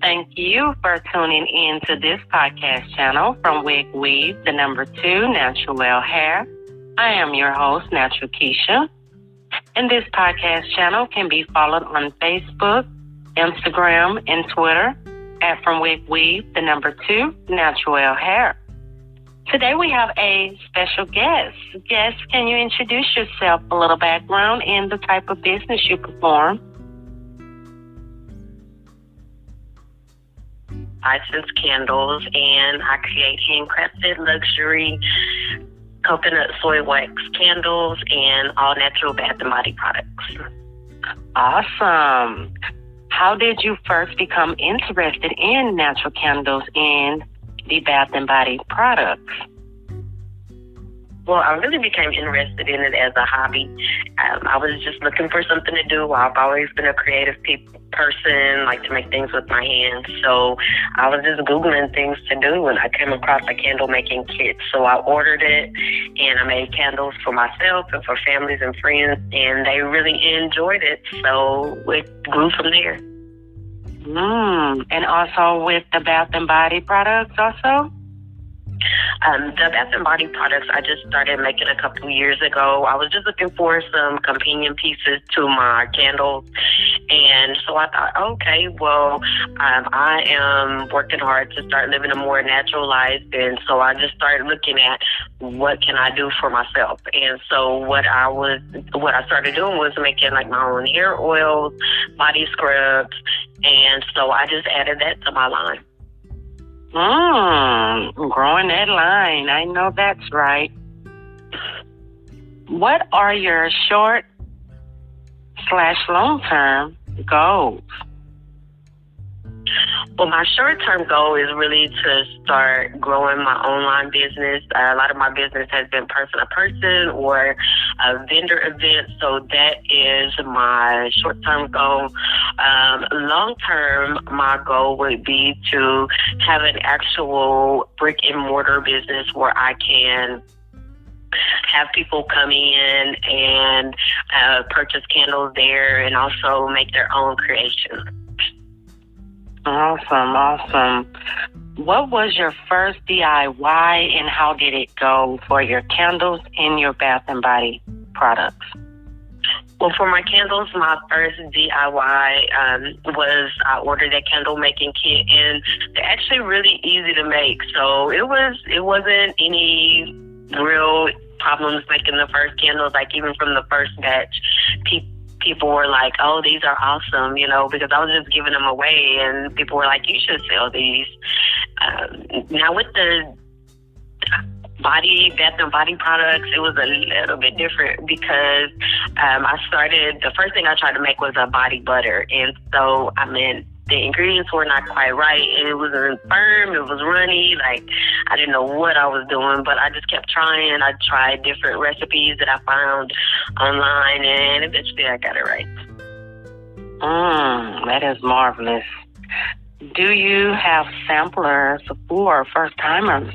Thank you for tuning in to this podcast channel from Wig Weave, the number two, Natural Hair. I am your host, Natural Keisha. And this podcast channel can be followed on Facebook, Instagram, and Twitter at From Wig Weave, the number two, Natural Hair. Today we have a special guest. Guest, can you introduce yourself, a little background, and the type of business you perform? iScents Candles, and I create handcrafted luxury coconut soy wax candles and all natural bath and body products. Awesome. How did you first become interested in natural candles and the bath and body products? Well, I really became interested in it as a hobby. Um, I was just looking for something to do. I've always been a creative pe- person, like to make things with my hands. So I was just Googling things to do and I came across a candle making kit. So I ordered it and I made candles for myself and for families and friends and they really enjoyed it. So it grew from there. Mm, and also with the bath and body products also? Um, the Bath and Body products I just started making a couple years ago. I was just looking for some companion pieces to my candles, and so I thought, okay, well, um, I am working hard to start living a more natural life, and so I just started looking at what can I do for myself. And so what I was, what I started doing was making like my own hair oils, body scrubs, and so I just added that to my line. Mmm, growing that line. I know that's right. What are your short slash long term goals? Well, my short term goal is really to start growing my online business. Uh, a lot of my business has been person to person or a vendor event, so that is my short term goal. Um, long term, my goal would be to have an actual brick and mortar business where I can have people come in and uh, purchase candles there and also make their own creations. Awesome, awesome. What was your first DIY and how did it go for your candles and your bath and body products? Well, for my candles, my first DIY um, was I ordered a candle making kit, and they're actually really easy to make. So it was it wasn't any real problems making the first candles. Like even from the first batch, people people were like, "Oh, these are awesome," you know, because I was just giving them away, and people were like, "You should sell these." Um, now with the body bath and body products, it was a little bit different because um, I started. The first thing I tried to make was a body butter, and so I mean the ingredients were not quite right. It wasn't firm. It was runny. Like I didn't know what I was doing, but I just kept trying. I tried different recipes that I found online, and eventually I got it right. Mmm, that is marvelous. Do you have samplers for first timers?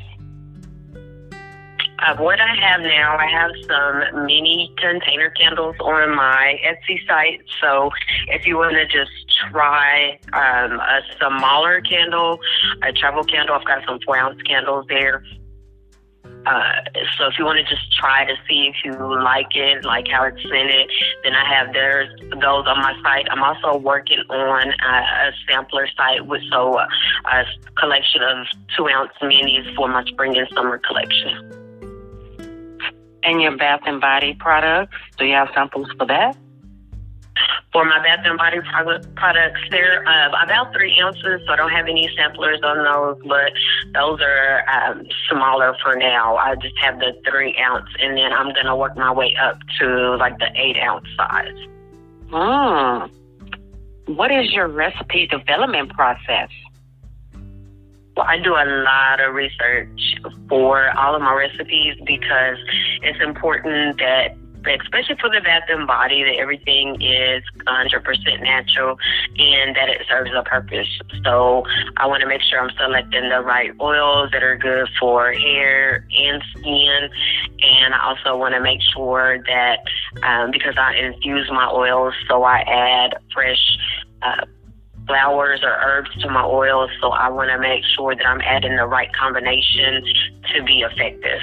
Uh, what I have now, I have some mini container candles on my Etsy site. So if you want to just try um, a smaller candle, a travel candle, I've got some four ounce candles there. Uh, so if you want to just try to see if you like it, like how it's scented, then I have those those on my site. I'm also working on a, a sampler site with so uh, a collection of two ounce minis for my spring and summer collection. And your bath and body products, do you have samples for that? For my bath and body products, they're uh, about three ounces, so I don't have any samplers on those, but those are um, smaller for now. I just have the three ounce, and then I'm going to work my way up to like the eight ounce size. Mm. What is your recipe development process? Well, I do a lot of research for all of my recipes because it's important that especially for the bath and body, that everything is 100% natural and that it serves a purpose. So I want to make sure I'm selecting the right oils that are good for hair and skin. And I also want to make sure that um, because I infuse my oils, so I add fresh. Uh, flowers or herbs to my oils, so I want to make sure that I'm adding the right combination to be effective.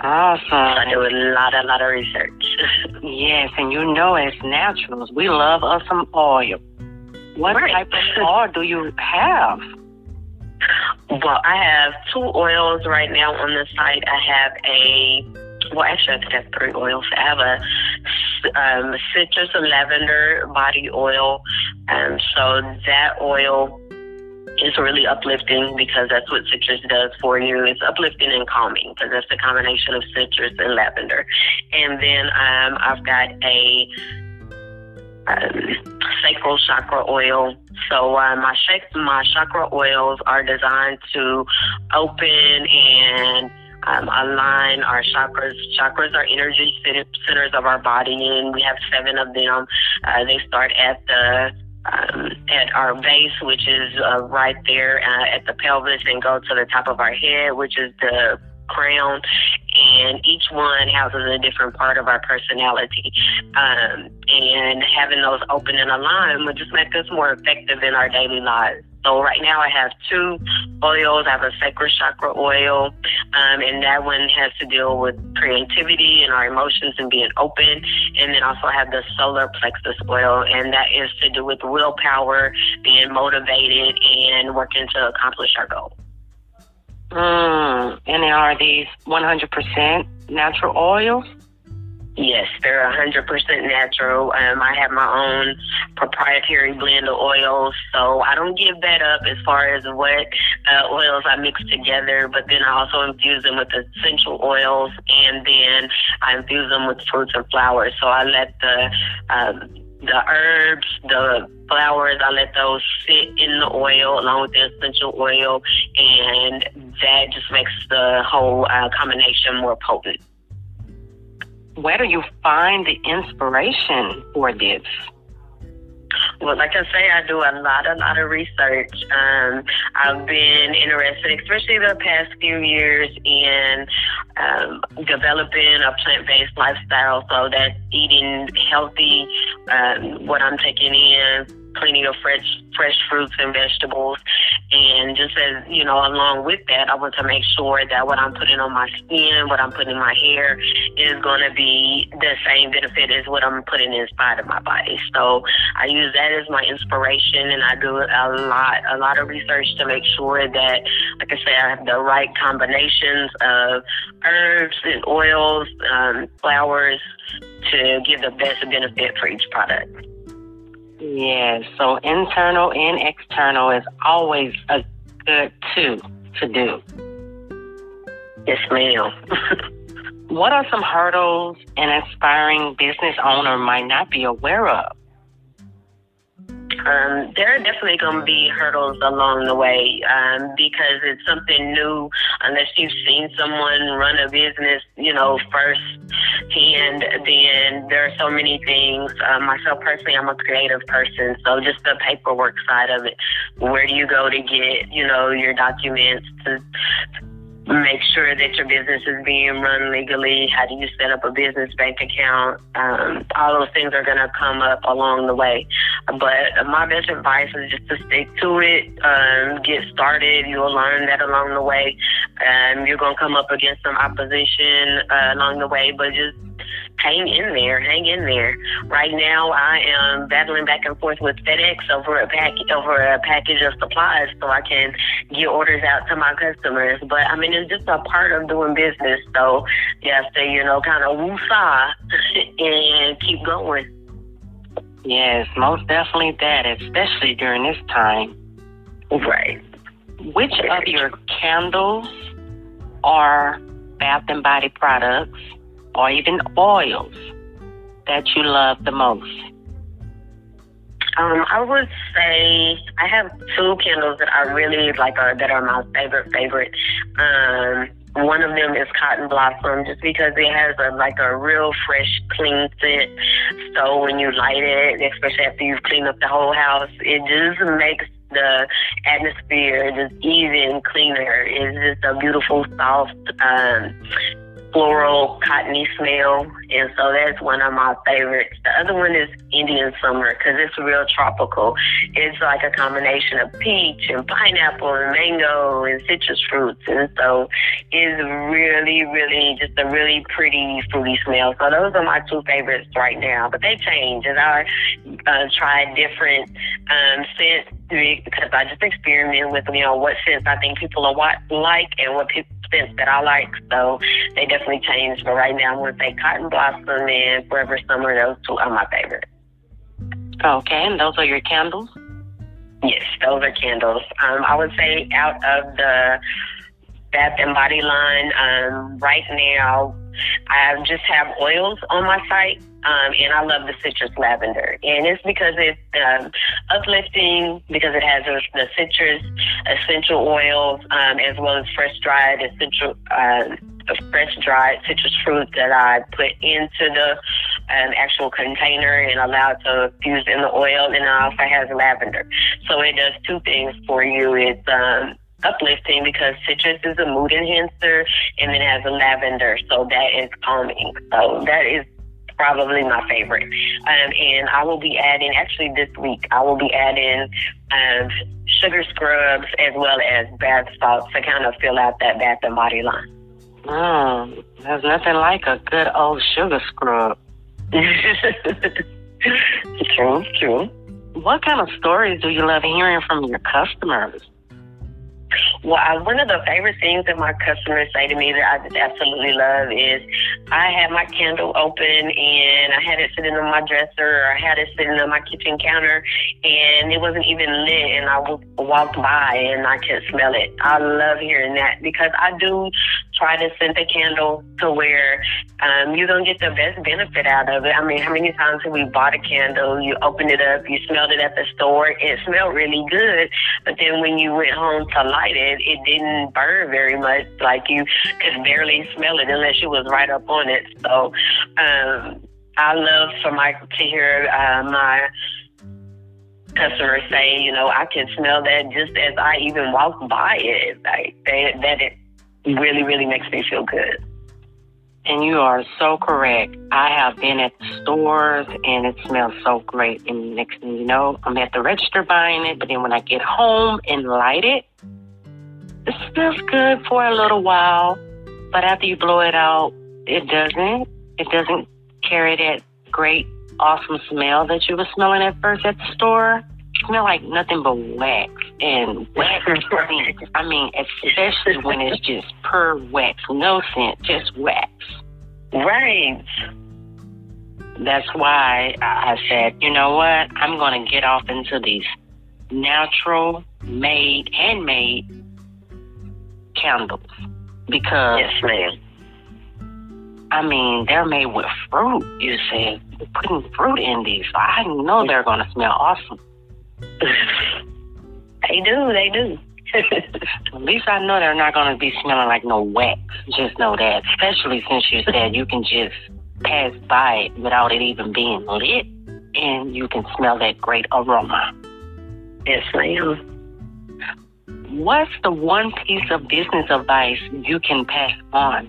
Awesome. So I do a lot, a lot of research. yes, and you know, as naturals, we love us some oil. What right. type of oil do you have? Well, I have two oils right now on the site. I have a, well, actually, I think I have three oils. I have a um, citrus and lavender body oil. Um, so that oil is really uplifting because that's what citrus does for you. It's uplifting and calming because that's the combination of citrus and lavender. And then um, I've got a um, sacral chakra oil. So uh, my sh- my chakra oils are designed to open and um, align our chakras. Chakras are energy centers of our body, and we have seven of them. Uh, they start at the um, at our base, which is uh, right there uh, at the pelvis, and go to the top of our head, which is the crown. And each one houses a different part of our personality. Um, and having those open and aligned would just make us more effective in our daily lives. So right now I have two oils. I have a sacral chakra oil, um, and that one has to deal with creativity and our emotions and being open. And then also I have the solar plexus oil, and that is to do with willpower, being motivated, and working to accomplish our goal. Mm, and are these 100% natural oils? Yes, they're 100% natural. Um, I have my own proprietary blend of oils, so I don't give that up as far as what uh, oils I mix together, but then I also infuse them with essential oils, and then I infuse them with fruits and flowers. So I let the um, the herbs, the flowers, I let those sit in the oil along with the essential oil, and that just makes the whole uh, combination more potent where do you find the inspiration for this? Well, like I say, I do a lot, a lot of research. Um, I've been interested, especially the past few years, in um, developing a plant-based lifestyle. So that's eating healthy, um, what I'm taking in, plenty of fresh fresh fruits and vegetables. And just as you know, along with that, I want to make sure that what I'm putting on my skin, what I'm putting in my hair, is going to be the same benefit as what I'm putting inside of my body. So I use that as my inspiration, and I do a lot, a lot of research to make sure that, like I say, I have the right combinations of herbs and oils, um, flowers to give the best benefit for each product. Yes, so internal and external is always a good two to do. Yes, ma'am. what are some hurdles an aspiring business owner might not be aware of? Um, there are definitely going to be hurdles along the way um, because it's something new. Unless you've seen someone run a business, you know, first hand, then there are so many things. Um, myself personally, I'm a creative person, so just the paperwork side of it. Where do you go to get, you know, your documents to make sure that your business is being run legally. How do you set up a business bank account? Um, all those things are going to come up along the way. But my best advice is just to stick to it, um, get started. You'll learn that along the way. Um, you're going to come up against some opposition uh, along the way, but just hang in there, hang in there. Right now, I am battling back and forth with FedEx over a pack over a package of supplies so I can get orders out to my customers. But I mean, it's just a part of doing business. So you have to, you know, kind of woosah and keep going. Yes, most definitely that, especially during this time. Right. Which of your candles are bath and body products or even oils that you love the most? Um, I would say I have two candles that I really like, uh, that are my favorite favorite. Um, one of them is Cotton Blossom, just because it has a like a real fresh, clean scent. So when you light it, especially after you've cleaned up the whole house, it just makes the atmosphere just even cleaner. It's just a beautiful, soft, um, floral, cottony smell. And so that's one of my favorites. The other one is Indian Summer because it's real tropical. It's like a combination of peach and pineapple and mango and citrus fruits. And so it's really, really just a really pretty fruity smell. So those are my two favorites right now. But they change as I uh, try different um, scents because I just experiment with, you know, what scents I think people are like and what people scents that I like. So they definitely change. But right now, I'm going to say Cotton Blossom and Forever Summer. Those two are my favorite. Okay, and those are your candles? Yes, those are candles. Um, I would say out of the Bath and Body line, um, right now, I just have oils on my site. Um, and I love the citrus lavender. And it's because it's um, uplifting, because it has the citrus essential oils, um, as well as fresh dried essential, uh, fresh dried citrus fruit that I put into the um, actual container and allow it to fuse in the oil. And it also has lavender. So it does two things for you. It's um, uplifting because citrus is a mood enhancer and it has a lavender, so that is calming. So that is probably my favorite. Um, and I will be adding, actually this week, I will be adding um, sugar scrubs as well as bath salts to kind of fill out that bath and body line. Mm, there's nothing like a good old sugar scrub. true, true. What kind of stories do you love hearing from your customers? Well, I, one of the favorite things that my customers say to me that I just absolutely love is I had my candle open and I had it sitting on my dresser or I had it sitting on my kitchen counter and it wasn't even lit and I walked by and I could smell it. I love hearing that because I do try to scent the candle to where um, you're going to get the best benefit out of it. I mean, how many times have we bought a candle, you opened it up, you smelled it at the store, it smelled really good, but then when you went home to light it, didn't burn very much. Like you could barely smell it unless you was right up on it. So um, I love for my to hear uh, my customers say, you know, I can smell that just as I even walk by it. Like they, that it really, really makes me feel good. And you are so correct. I have been at the stores and it smells so great. And next thing you know, I'm at the register buying it. But then when I get home and light it, it smells good for a little while. But after you blow it out, it doesn't. It doesn't carry that great, awesome smell that you were smelling at first at the store. It smell like nothing but wax and wax. I mean, I mean, especially when it's just pure wax, no scent, just wax. Right. That's why I said, you know what? I'm going to get off into these natural, made, handmade candles because yes, ma'am. I mean, they're made with fruit. You said putting fruit in these, so I know they're going to smell awesome. they do. They do. At least I know they're not going to be smelling like no wax. Just know that, especially since you said you can just pass by it without it even being lit, and you can smell that great aroma. Yes, ma'am. What's the one piece of business advice you can pass on?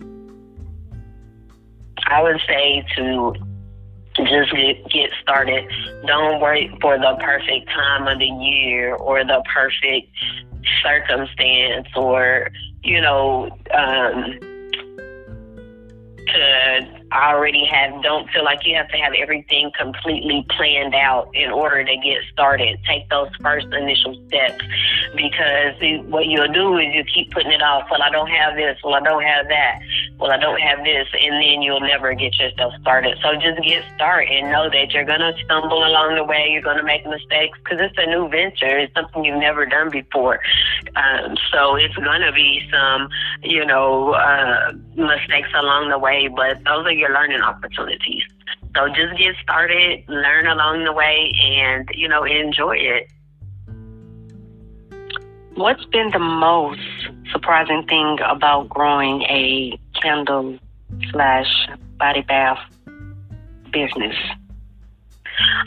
I would say to just get, get started. Don't wait for the perfect time of the year or the perfect circumstance or, you know, um, to already have, don't feel like you have to have everything completely planned out in order to get started. Take those first initial steps because what you'll do is you keep putting it off. Well, I don't have this. Well, I don't have that. Well, I don't have this. And then you'll never get yourself started. So just get started and know that you're going to stumble along the way. You're going to make mistakes because it's a new venture. It's something you've never done before. Um, so it's going to be some, you know, uh, mistakes along the way, but those are your learning opportunities. So just get started, learn along the way, and, you know, enjoy it. What's been the most surprising thing about growing a candle slash body bath business?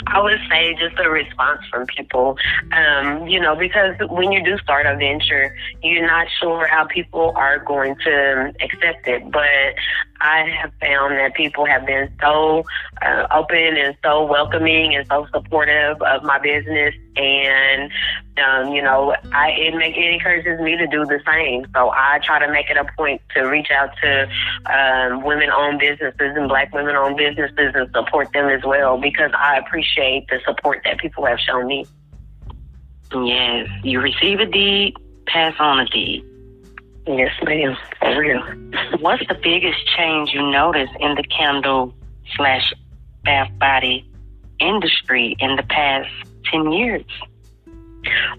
I would say just a response from people. Um, you know, because when you do start a venture, you're not sure how people are going to accept it. But I have found that people have been so uh, open and so welcoming and so supportive of my business, and um, you know, I it make it encourages me to do the same. So I try to make it a point to reach out to um, women-owned businesses and Black women-owned businesses and support them as well because I appreciate the support that people have shown me. Yes, you receive a deed, pass on a deed. Yes, ma'am. For real. What's the biggest change you notice in the candle slash bath body industry in the past 10 years?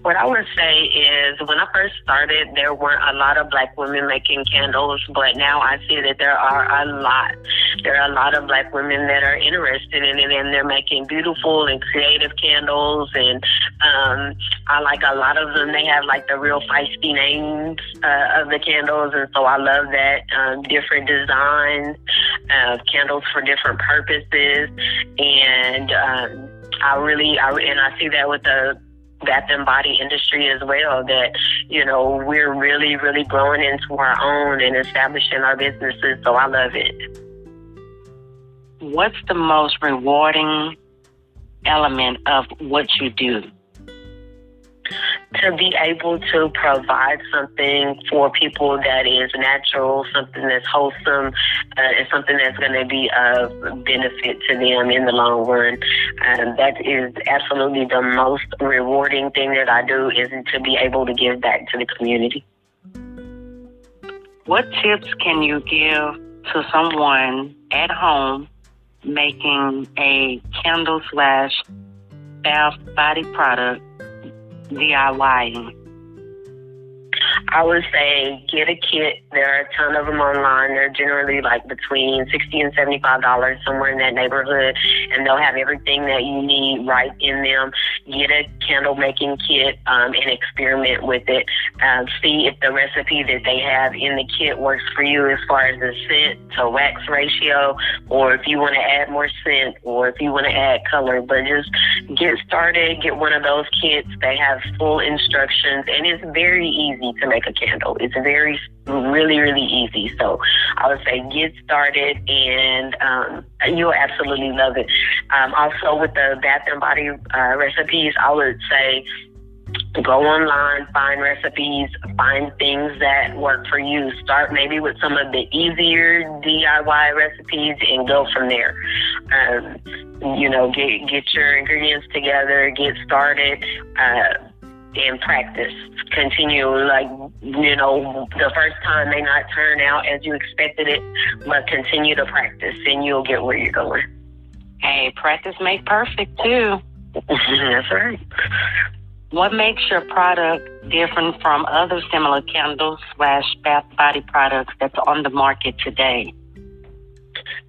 What I would say is when I first started, there weren't a lot of black women making candles, but now I see that there are a lot. There are a lot of black women that are interested in it and they're making beautiful and creative candles. And um, I like a lot of them. They have like the real feisty names uh, of the candles. And so I love that. Um, different designs, uh, candles for different purposes. And, um, I really, I, and I see that with the bath and body industry as well that you know we're really really growing into our own and establishing our businesses so i love it. What's the most rewarding element of what you do to be able to provide something for people that is natural, something that's wholesome, uh, and something that's going to be of benefit to them in the long run. Um, that is absolutely the most rewarding thing that I do is to be able to give back to the community. What tips can you give to someone at home making a candle slash bath body product DIYing? I would say get a kit. There are a ton of them online. They're generally like between sixty and seventy-five dollars somewhere in that neighborhood, and they'll have everything that you need right in them. Get a candle making kit um, and experiment with it. Um, see if the recipe that they have in the kit works for you as far as the scent to wax ratio, or if you want to add more scent, or if you want to add color. But just get started. Get one of those kits. They have full instructions, and it's very easy to make a candle. It's very, really, really easy. So I would say get started and um, you'll absolutely love it. Um, also, with the bath and body uh, recipes, I would say go online, find recipes, find things that work for you. Start maybe with some of the easier DIY recipes and go from there. Um, you know, get get your ingredients together, get started. Uh, and practice. Continue, like, you know, the first time may not turn out as you expected it, but continue to practice and you'll get where you're going. Hey, practice make perfect too. That's right. What makes your product different from other similar candles slash bath body products that's on the market today?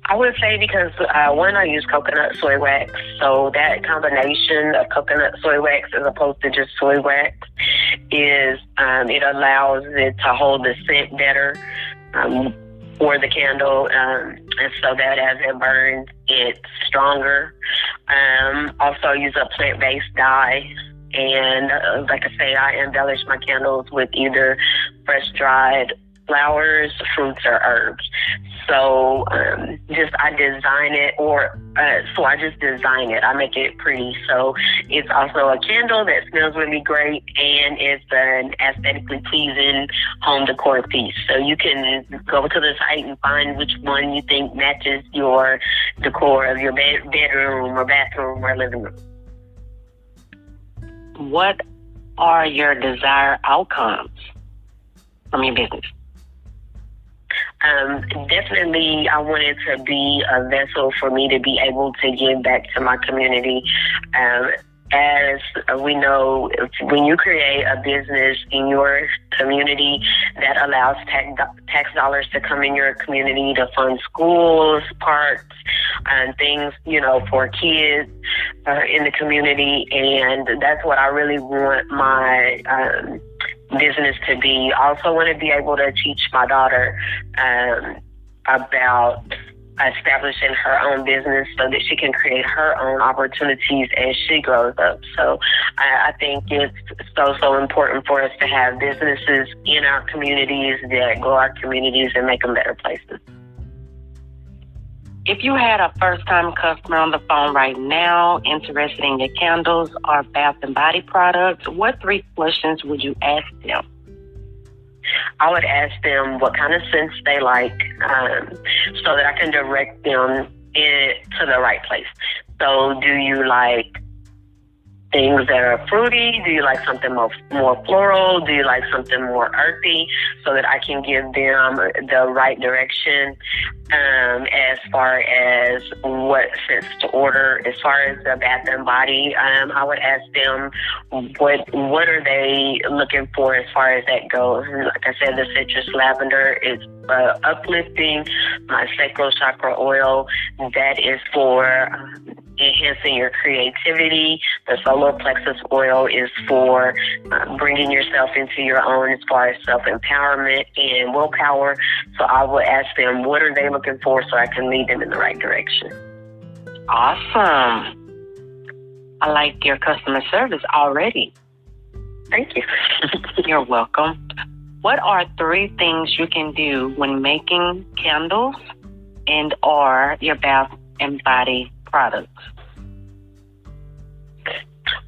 I would say because uh, one, I use coconut soy wax, so that combination of coconut soy wax as opposed to just soy wax is um, it allows it to hold the scent better um, for the candle, um, and so that as it burns, it's stronger. Um, also, use a plant-based dye. And uh, like I say, I embellish my candles with either fresh dried flowers, fruits, or herbs. So um, just I design it, or uh, so I just design it. I make it pretty. So it's also a candle that smells really great, and it's an aesthetically pleasing home decor piece. So you can go to the site and find which one you think matches your decor of your bed- bedroom or bathroom or living room. What are your desired outcomes from your business? Um, definitely I wanted to be a vessel for me to be able to give back to my community. Um, as we know, when you create a business in your community that allows tax, tax dollars to come in your community to fund schools, parks, and things, you know, for kids uh, in the community, and that's what I really want my um, business to be. I also want to be able to teach my daughter um, about establishing her own business so that she can create her own opportunities as she grows up. So I, I think it's so, so important for us to have businesses in our communities that grow our communities and make them better places. If you had a first time customer on the phone right now interested in your candles or bath and body products, what three questions would you ask them? I would ask them what kind of scents they like um, so that I can direct them in, to the right place. So, do you like things that are fruity? Do you like something more, more floral? Do you like something more earthy so that I can give them the right direction um, as far as what scents to order? As far as the bath and body, um, I would ask them what what are they looking for as far as that goes. Like I said, the citrus lavender is uh, uplifting. My sacral chakra oil that is for um, enhancing your creativity. The solar plexus oil is for uh, bringing yourself into your own as far as self empowerment and willpower. So I will ask them, what are they looking for so I can lead them in the right direction? Awesome. I like your customer service already. Thank you. You're welcome. What are three things you can do when making candles and or your bath and body products?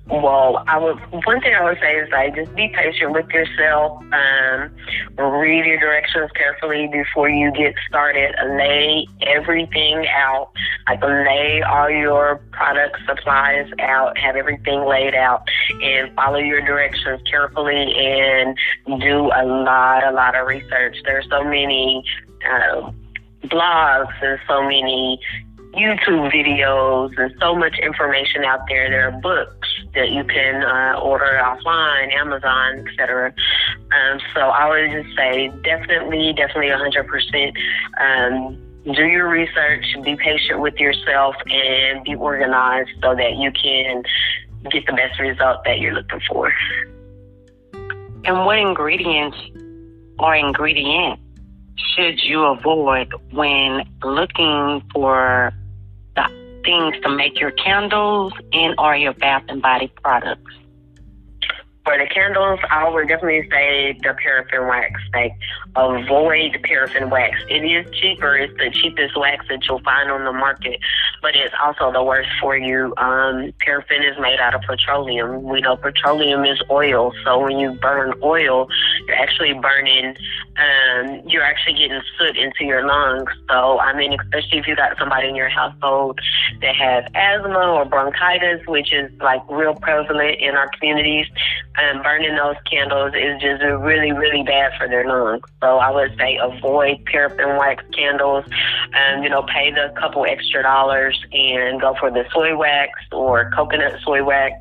Well, I would one thing I would say is like just be patient with yourself. Um, read your directions carefully before you get started. Lay everything out. Like lay all your product supplies out. Have everything laid out and follow your directions carefully and do a lot, a lot of research. There's so many. Uh, blogs and so many YouTube videos and so much information out there. There are books that you can uh, order offline, Amazon, etc. Um, so I would just say definitely, definitely 100%. Um, do your research, be patient with yourself, and be organized so that you can get the best result that you're looking for. And what ingredients or ingredients should you avoid when looking for things to make your candles and or your bath and body products? For the candles, I would definitely say the paraffin wax. Like, avoid paraffin wax. It is cheaper. It's the cheapest wax that you'll find on the market, but it's also the worst for you. Um, paraffin is made out of petroleum. We know petroleum is oil, so when you burn oil, you're actually burning. Um, you're actually getting soot into your lungs. So, I mean, especially if you got somebody in your household that has asthma or bronchitis, which is like real prevalent in our communities and burning those candles is just really, really bad for their lungs. So I would say avoid paraffin wax candles and, you know, pay the couple extra dollars and go for the soy wax or coconut soy wax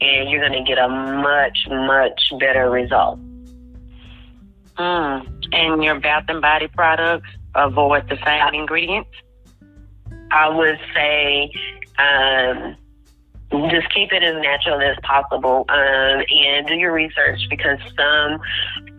and you're going to get a much, much better result. Mm. And your bath and body products, avoid the same ingredients? I would say um, just keep it as natural as possible um, and do your research because some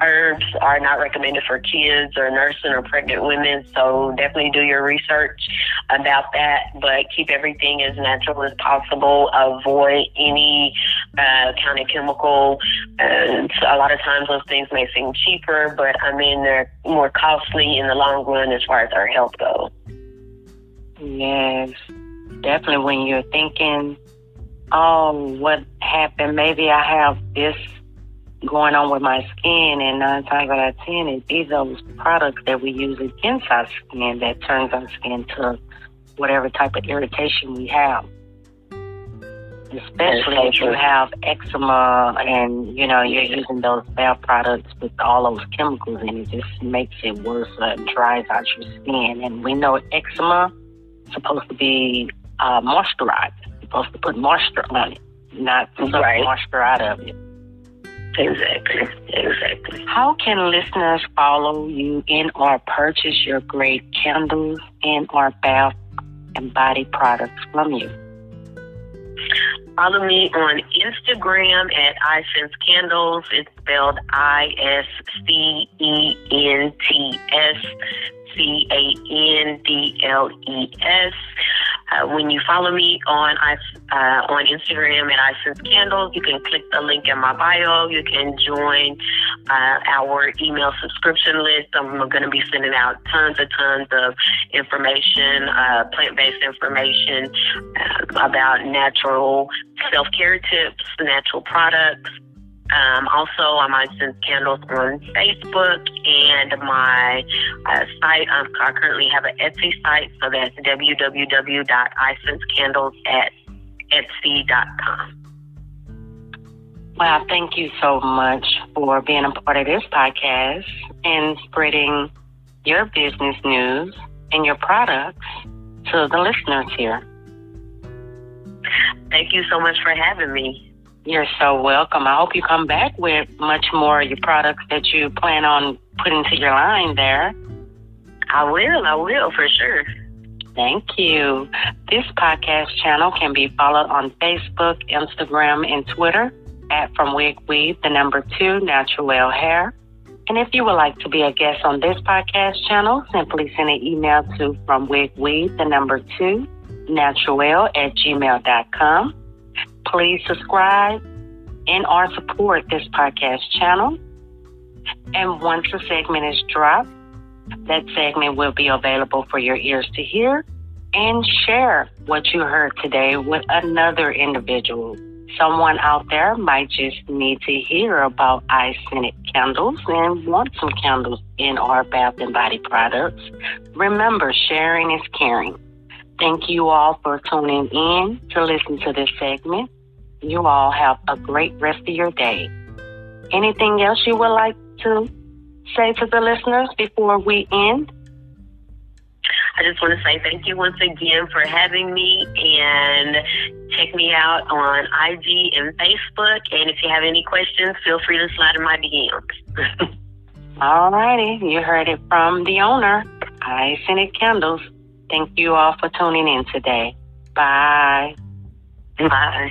herbs are not recommended for kids or nursing or pregnant women. So definitely do your research about that, but keep everything as natural as possible. Avoid any uh, kind of chemical. And a lot of times those things may seem cheaper, but I mean, they're more costly in the long run as far as our health goes. Yes, definitely when you're thinking oh, what happened? Maybe I have this going on with my skin, and nine times out of ten, it be those products that we use against our skin that turns our skin to whatever type of irritation we have. Especially if you have eczema and you know you're using those bath products with all those chemicals in it, just makes it worse. Uh, dries out your skin, and we know eczema is supposed to be uh, moisturized supposed to put moisture on it, not suck right. moisture out of it. Exactly. Exactly. How can listeners follow you in or purchase your great candles and or bath and body products from you? follow me on Instagram at iScents Candles. It's spelled I S C E N T S C A N D L E S. Uh, when you follow me on uh, on Instagram at iScents Candles, you can click the link in my bio. You can join uh, our email subscription list. I'm going to be sending out tons and tons of information, uh, plant based information uh, about natural self care tips, natural products. Um, also, I'm on Sense Candles on Facebook and my uh, site. Um, I currently have an Etsy site, so that's www.iscentscandles at etsy.com. Well, thank you so much for being a part of this podcast and spreading your business news and your products to the listeners here. Thank you so much for having me. You're so welcome. I hope you come back with much more of your products that you plan on putting to your line there. I will. I will for sure. Thank you. This podcast channel can be followed on Facebook, Instagram, and Twitter at From Wig Weave, the number two, Natural Hair. And if you would like to be a guest on this podcast channel, simply send an email to From Wig Weave, the number two, naturalwell at gmail.com. Please subscribe and or support this podcast channel. And once the segment is dropped, that segment will be available for your ears to hear and share what you heard today with another individual. Someone out there might just need to hear about eye scented candles and want some candles in our bath and body products. Remember, sharing is caring. Thank you all for tuning in to listen to this segment. You all have a great rest of your day. Anything else you would like to say to the listeners before we end? I just want to say thank you once again for having me and check me out on IG and Facebook. And if you have any questions, feel free to slide in my DMs. all righty. You heard it from the owner, I Scented Candles. Thank you all for tuning in today. Bye. Bye.